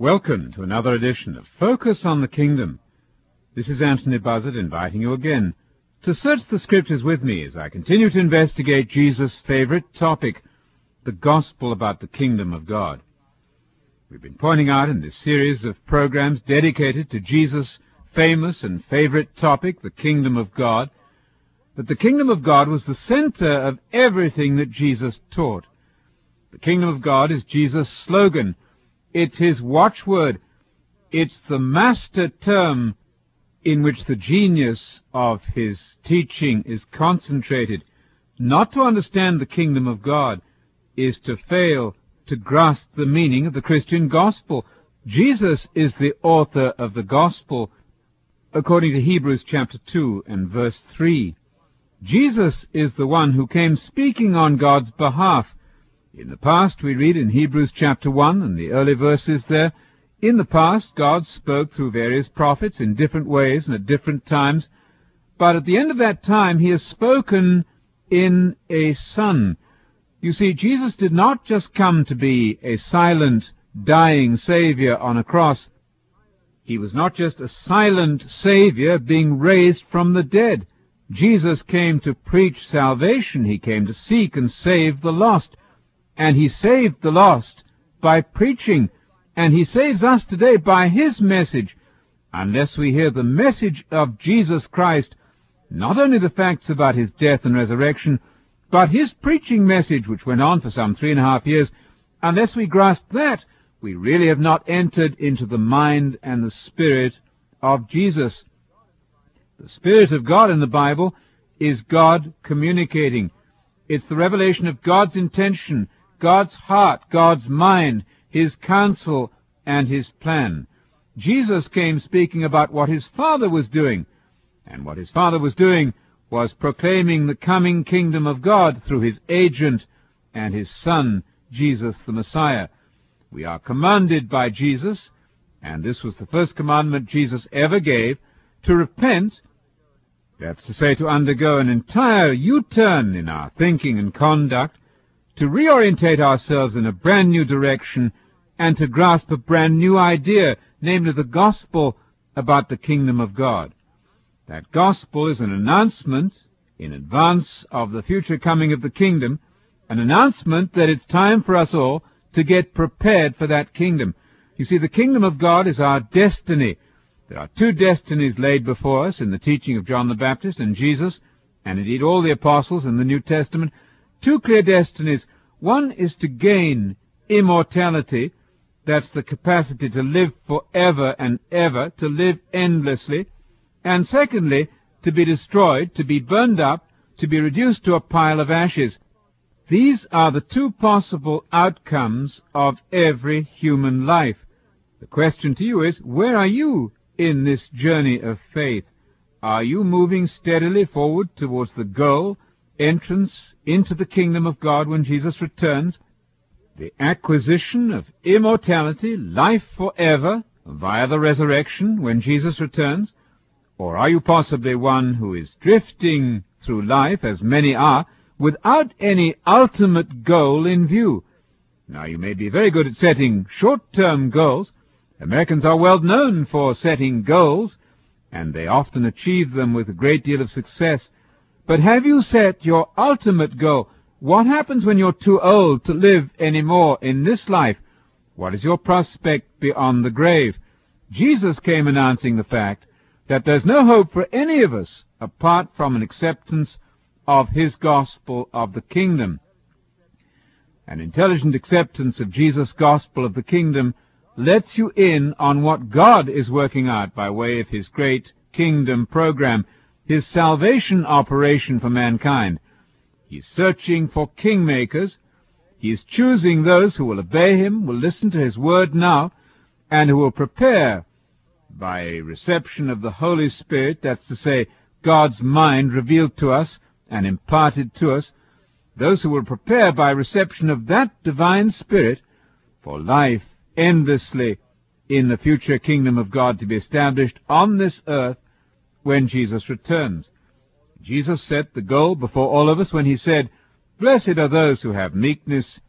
Welcome to another edition of Focus on the Kingdom. This is Anthony Buzzard inviting you again to search the Scriptures with me as I continue to investigate Jesus' favorite topic, the gospel about the kingdom of God. We've been pointing out in this series of programs dedicated to Jesus' famous and favorite topic, the kingdom of God, that the kingdom of God was the center of everything that Jesus taught. The kingdom of God is Jesus' slogan it's his watchword. It's the master term in which the genius of his teaching is concentrated. Not to understand the kingdom of God is to fail to grasp the meaning of the Christian gospel. Jesus is the author of the gospel according to Hebrews chapter 2 and verse 3. Jesus is the one who came speaking on God's behalf in the past, we read in Hebrews chapter 1 and the early verses there, in the past, God spoke through various prophets in different ways and at different times, but at the end of that time, He has spoken in a Son. You see, Jesus did not just come to be a silent, dying Savior on a cross. He was not just a silent Savior being raised from the dead. Jesus came to preach salvation. He came to seek and save the lost and he saved the lost by preaching, and he saves us today by his message. Unless we hear the message of Jesus Christ, not only the facts about his death and resurrection, but his preaching message, which went on for some three and a half years, unless we grasp that, we really have not entered into the mind and the spirit of Jesus. The Spirit of God in the Bible is God communicating. It's the revelation of God's intention God's heart, God's mind, His counsel, and His plan. Jesus came speaking about what His Father was doing, and what His Father was doing was proclaiming the coming kingdom of God through His agent and His Son, Jesus the Messiah. We are commanded by Jesus, and this was the first commandment Jesus ever gave, to repent, that's to say, to undergo an entire U-turn in our thinking and conduct, to reorientate ourselves in a brand new direction and to grasp a brand new idea, namely the gospel about the kingdom of God. That gospel is an announcement in advance of the future coming of the kingdom, an announcement that it's time for us all to get prepared for that kingdom. You see, the kingdom of God is our destiny. There are two destinies laid before us in the teaching of John the Baptist and Jesus, and indeed all the apostles in the New Testament two clear destinies. One is to gain immortality, that's the capacity to live forever and ever, to live endlessly, and secondly, to be destroyed, to be burned up, to be reduced to a pile of ashes. These are the two possible outcomes of every human life. The question to you is, where are you in this journey of faith? Are you moving steadily forward towards the goal entrance into the kingdom of God when Jesus returns, the acquisition of immortality, life forever, via the resurrection when Jesus returns? Or are you possibly one who is drifting through life, as many are, without any ultimate goal in view? Now, you may be very good at setting short-term goals. Americans are well known for setting goals, and they often achieve them with a great deal of success. But have you set your ultimate goal? What happens when you're too old to live any more in this life? What is your prospect beyond the grave? Jesus came announcing the fact that there's no hope for any of us apart from an acceptance of His gospel of the kingdom. An intelligent acceptance of Jesus' gospel of the kingdom lets you in on what God is working out by way of His great kingdom program his salvation operation for mankind. He's searching for kingmakers. He is choosing those who will obey him, will listen to his word now, and who will prepare by reception of the Holy Spirit, that's to say, God's mind revealed to us and imparted to us, those who will prepare by reception of that divine Spirit for life endlessly in the future kingdom of God to be established on this earth when Jesus returns. Jesus set the goal before all of us when he said, Blessed are those who have meekness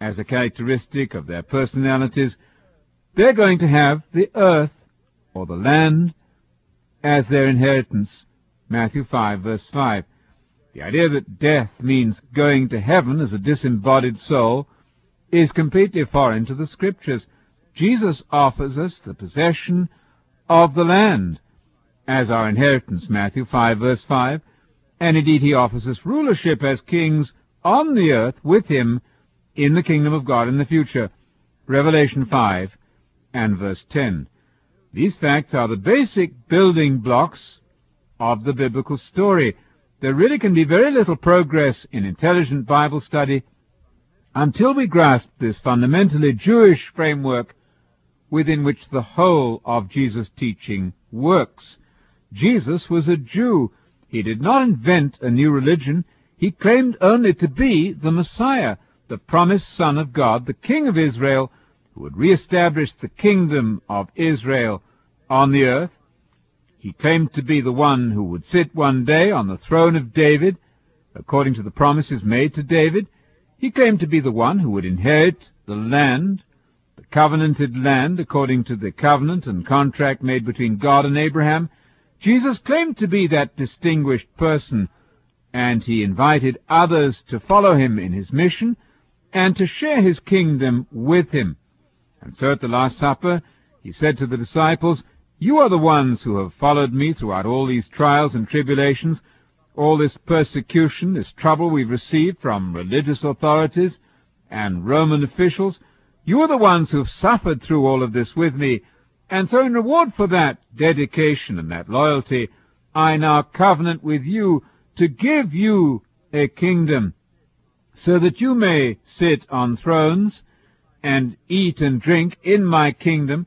as a characteristic of their personalities, they're going to have the earth, or the land, as their inheritance. Matthew 5, verse 5. The idea that death means going to heaven as a disembodied soul is completely foreign to the Scriptures. Jesus offers us the possession of the land as our inheritance, Matthew 5, verse 5, and indeed he offers us rulership as kings on the earth with him in the kingdom of God in the future, Revelation 5 and verse 10. These facts are the basic building blocks of the biblical story. There really can be very little progress in intelligent Bible study until we grasp this fundamentally Jewish framework within which the whole of Jesus' teaching works. Jesus was a Jew. He did not invent a new religion. He claimed only to be the Messiah, the promised Son of God, the King of Israel, who would re-establish the kingdom of Israel on the earth. He claimed to be the one who would sit one day on the throne of David, according to the promises made to David. He claimed to be the one who would inherit the land, the covenanted land, according to the covenant and contract made between God and Abraham. Jesus claimed to be that distinguished person, and he invited others to follow him in his mission and to share his kingdom with him. And so at the Last Supper, he said to the disciples, You are the ones who have followed me throughout all these trials and tribulations, all this persecution, this trouble we've received from religious authorities and Roman officials. You are the ones who have suffered through all of this with me, and so in reward for that dedication and that loyalty, I now covenant with you to give you a kingdom, so that you may sit on thrones and eat and drink in my kingdom,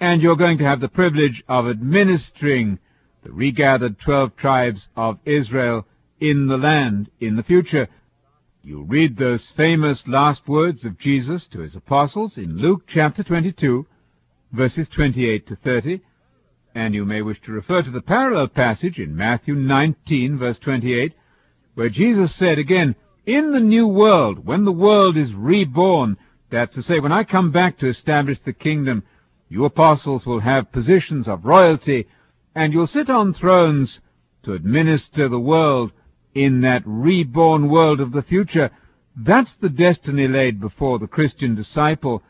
and you're going to have the privilege of administering the regathered twelve tribes of Israel in the land in the future. You read those famous last words of Jesus to his apostles in Luke chapter 22, verses 28 to 30, and you may wish to refer to the parallel passage in Matthew 19, verse 28, where Jesus said again, In the new world, when the world is reborn, that's to say, when I come back to establish the kingdom, you apostles will have positions of royalty, and you'll sit on thrones to administer the world in that reborn world of the future. That's the destiny laid before the Christian disciple.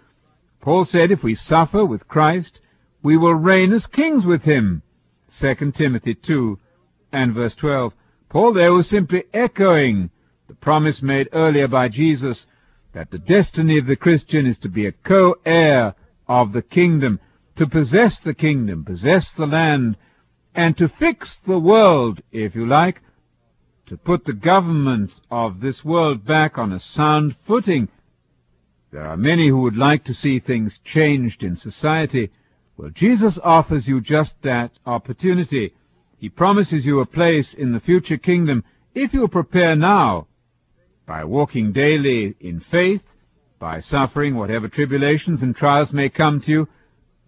Paul said, if we suffer with Christ, we will reign as kings with him. 2 Timothy 2 and verse 12. Paul there was simply echoing the promise made earlier by Jesus that the destiny of the Christian is to be a co-heir of the kingdom, to possess the kingdom, possess the land, and to fix the world, if you like, to put the government of this world back on a sound footing. There are many who would like to see things changed in society. Well, Jesus offers you just that opportunity. He promises you a place in the future kingdom if you'll prepare now by walking daily in faith, by suffering whatever tribulations and trials may come to you,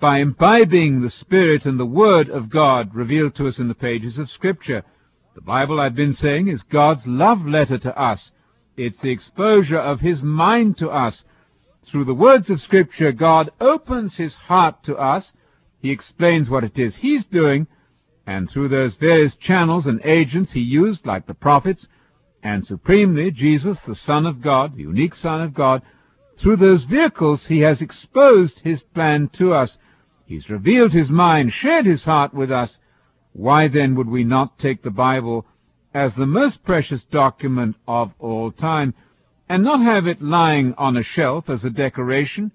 by imbibing the Spirit and the Word of God revealed to us in the pages of Scripture. The Bible, I've been saying, is God's love letter to us. It's the exposure of His mind to us. Through the words of Scripture, God opens His heart to us. He explains what it is He's doing, and through those various channels and agents He used, like the prophets, and supremely Jesus, the Son of God, the unique Son of God, through those vehicles he has exposed his plan to us. He's revealed his mind, shared his heart with us. Why then would we not take the Bible as the most precious document of all time, and not have it lying on a shelf as a decoration,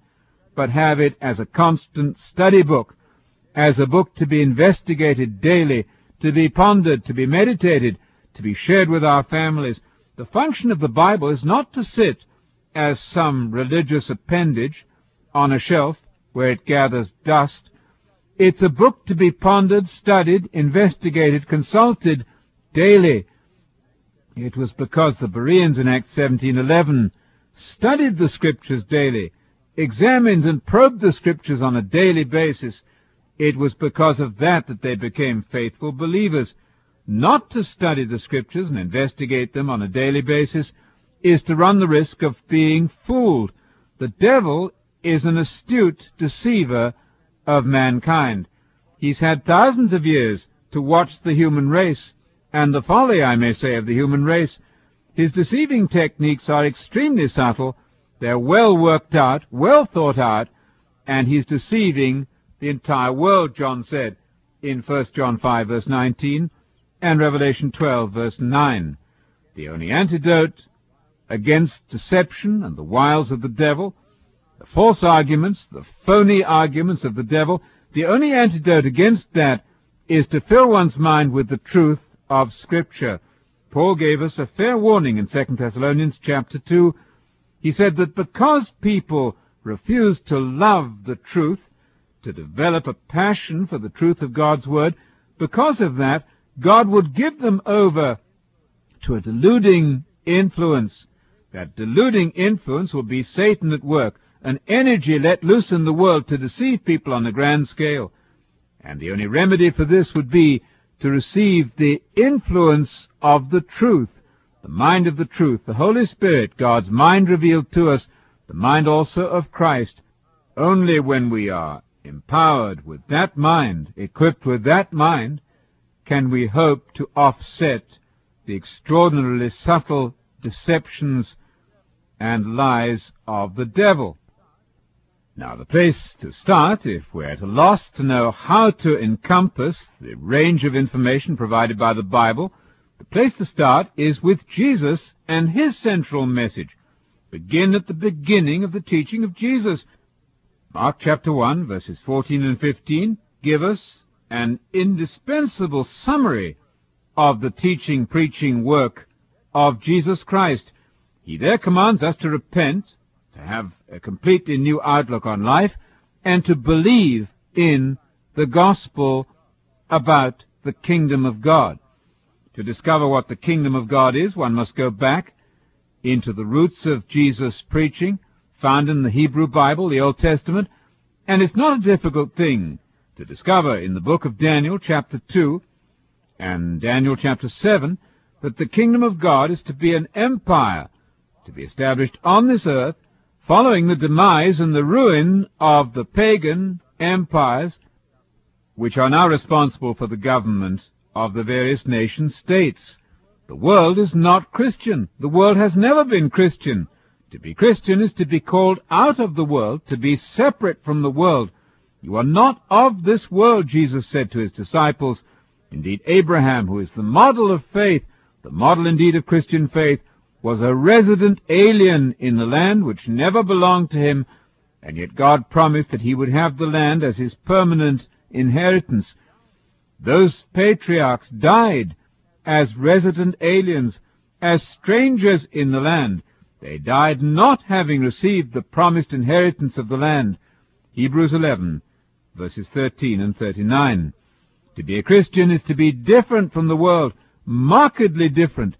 but have it as a constant study book, as a book to be investigated daily, to be pondered, to be meditated, to be shared with our families. The function of the Bible is not to sit as some religious appendage on a shelf where it gathers dust. It's a book to be pondered, studied, investigated, consulted daily. It was because the Bereans in Acts 17:11 studied the scriptures daily, examined and probed the scriptures on a daily basis. It was because of that that they became faithful believers. Not to study the Scriptures and investigate them on a daily basis is to run the risk of being fooled. The devil is an astute deceiver of mankind. He's had thousands of years to watch the human race, and the folly, I may say, of the human race. His deceiving techniques are extremely subtle, they're well worked out, well thought out, and he's deceiving the entire world, John said in 1 John 5 verse 19 and Revelation 12 verse 9. The only antidote against deception and the wiles of the devil, the false arguments, the phony arguments of the devil, the only antidote against that is to fill one's mind with the truth of Scripture. Paul gave us a fair warning in 2 Thessalonians chapter 2. He said that because people refuse to love the truth, to develop a passion for the truth of God's Word, because of that, God would give them over to a deluding influence. That deluding influence will be Satan at work, an energy let loose in the world to deceive people on a grand scale. And the only remedy for this would be to receive the influence of the truth, the mind of the truth, the Holy Spirit, God's mind revealed to us, the mind also of Christ. Only when we are empowered with that mind, equipped with that mind, can we hope to offset the extraordinarily subtle deceptions and lies of the devil. Now, the place to start, if we're at a loss to know how to encompass the range of information provided by the Bible, the place to start is with Jesus and his central message. Begin at the beginning of the teaching of Jesus. Mark chapter 1, verses 14 and 15 give us an indispensable summary of the teaching, preaching work of Jesus Christ. He there commands us to repent, to have a completely new outlook on life, and to believe in the gospel about the kingdom of God. To discover what the kingdom of God is, one must go back into the roots of Jesus' preaching, found in the Hebrew Bible, the Old Testament, and it's not a difficult thing to discover in the book of Daniel chapter 2 and Daniel chapter 7 that the kingdom of God is to be an empire to be established on this earth following the demise and the ruin of the pagan empires which are now responsible for the government of the various nation states. The world is not Christian. The world has never been Christian. To be Christian is to be called out of the world, to be separate from the world. You are not of this world, Jesus said to his disciples. Indeed, Abraham, who is the model of faith, the model indeed of Christian faith, was a resident alien in the land which never belonged to him, and yet God promised that he would have the land as his permanent inheritance. Those patriarchs died as resident aliens, as strangers in the land, they died not having received the promised inheritance of the land. Hebrews 11, verses 13 and 39. To be a Christian is to be different from the world, markedly different.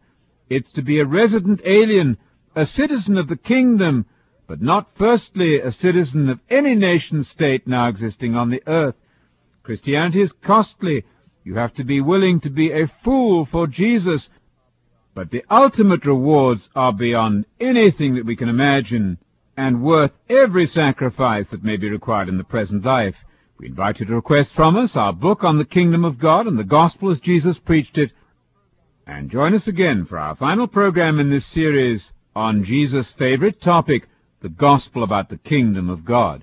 It's to be a resident alien, a citizen of the kingdom, but not firstly a citizen of any nation state now existing on the earth. Christianity is costly. You have to be willing to be a fool for Jesus but the ultimate rewards are beyond anything that we can imagine and worth every sacrifice that may be required in the present life. We invite you to request from us our book on the kingdom of God and the gospel as Jesus preached it. And join us again for our final program in this series on Jesus' favorite topic, the gospel about the kingdom of God.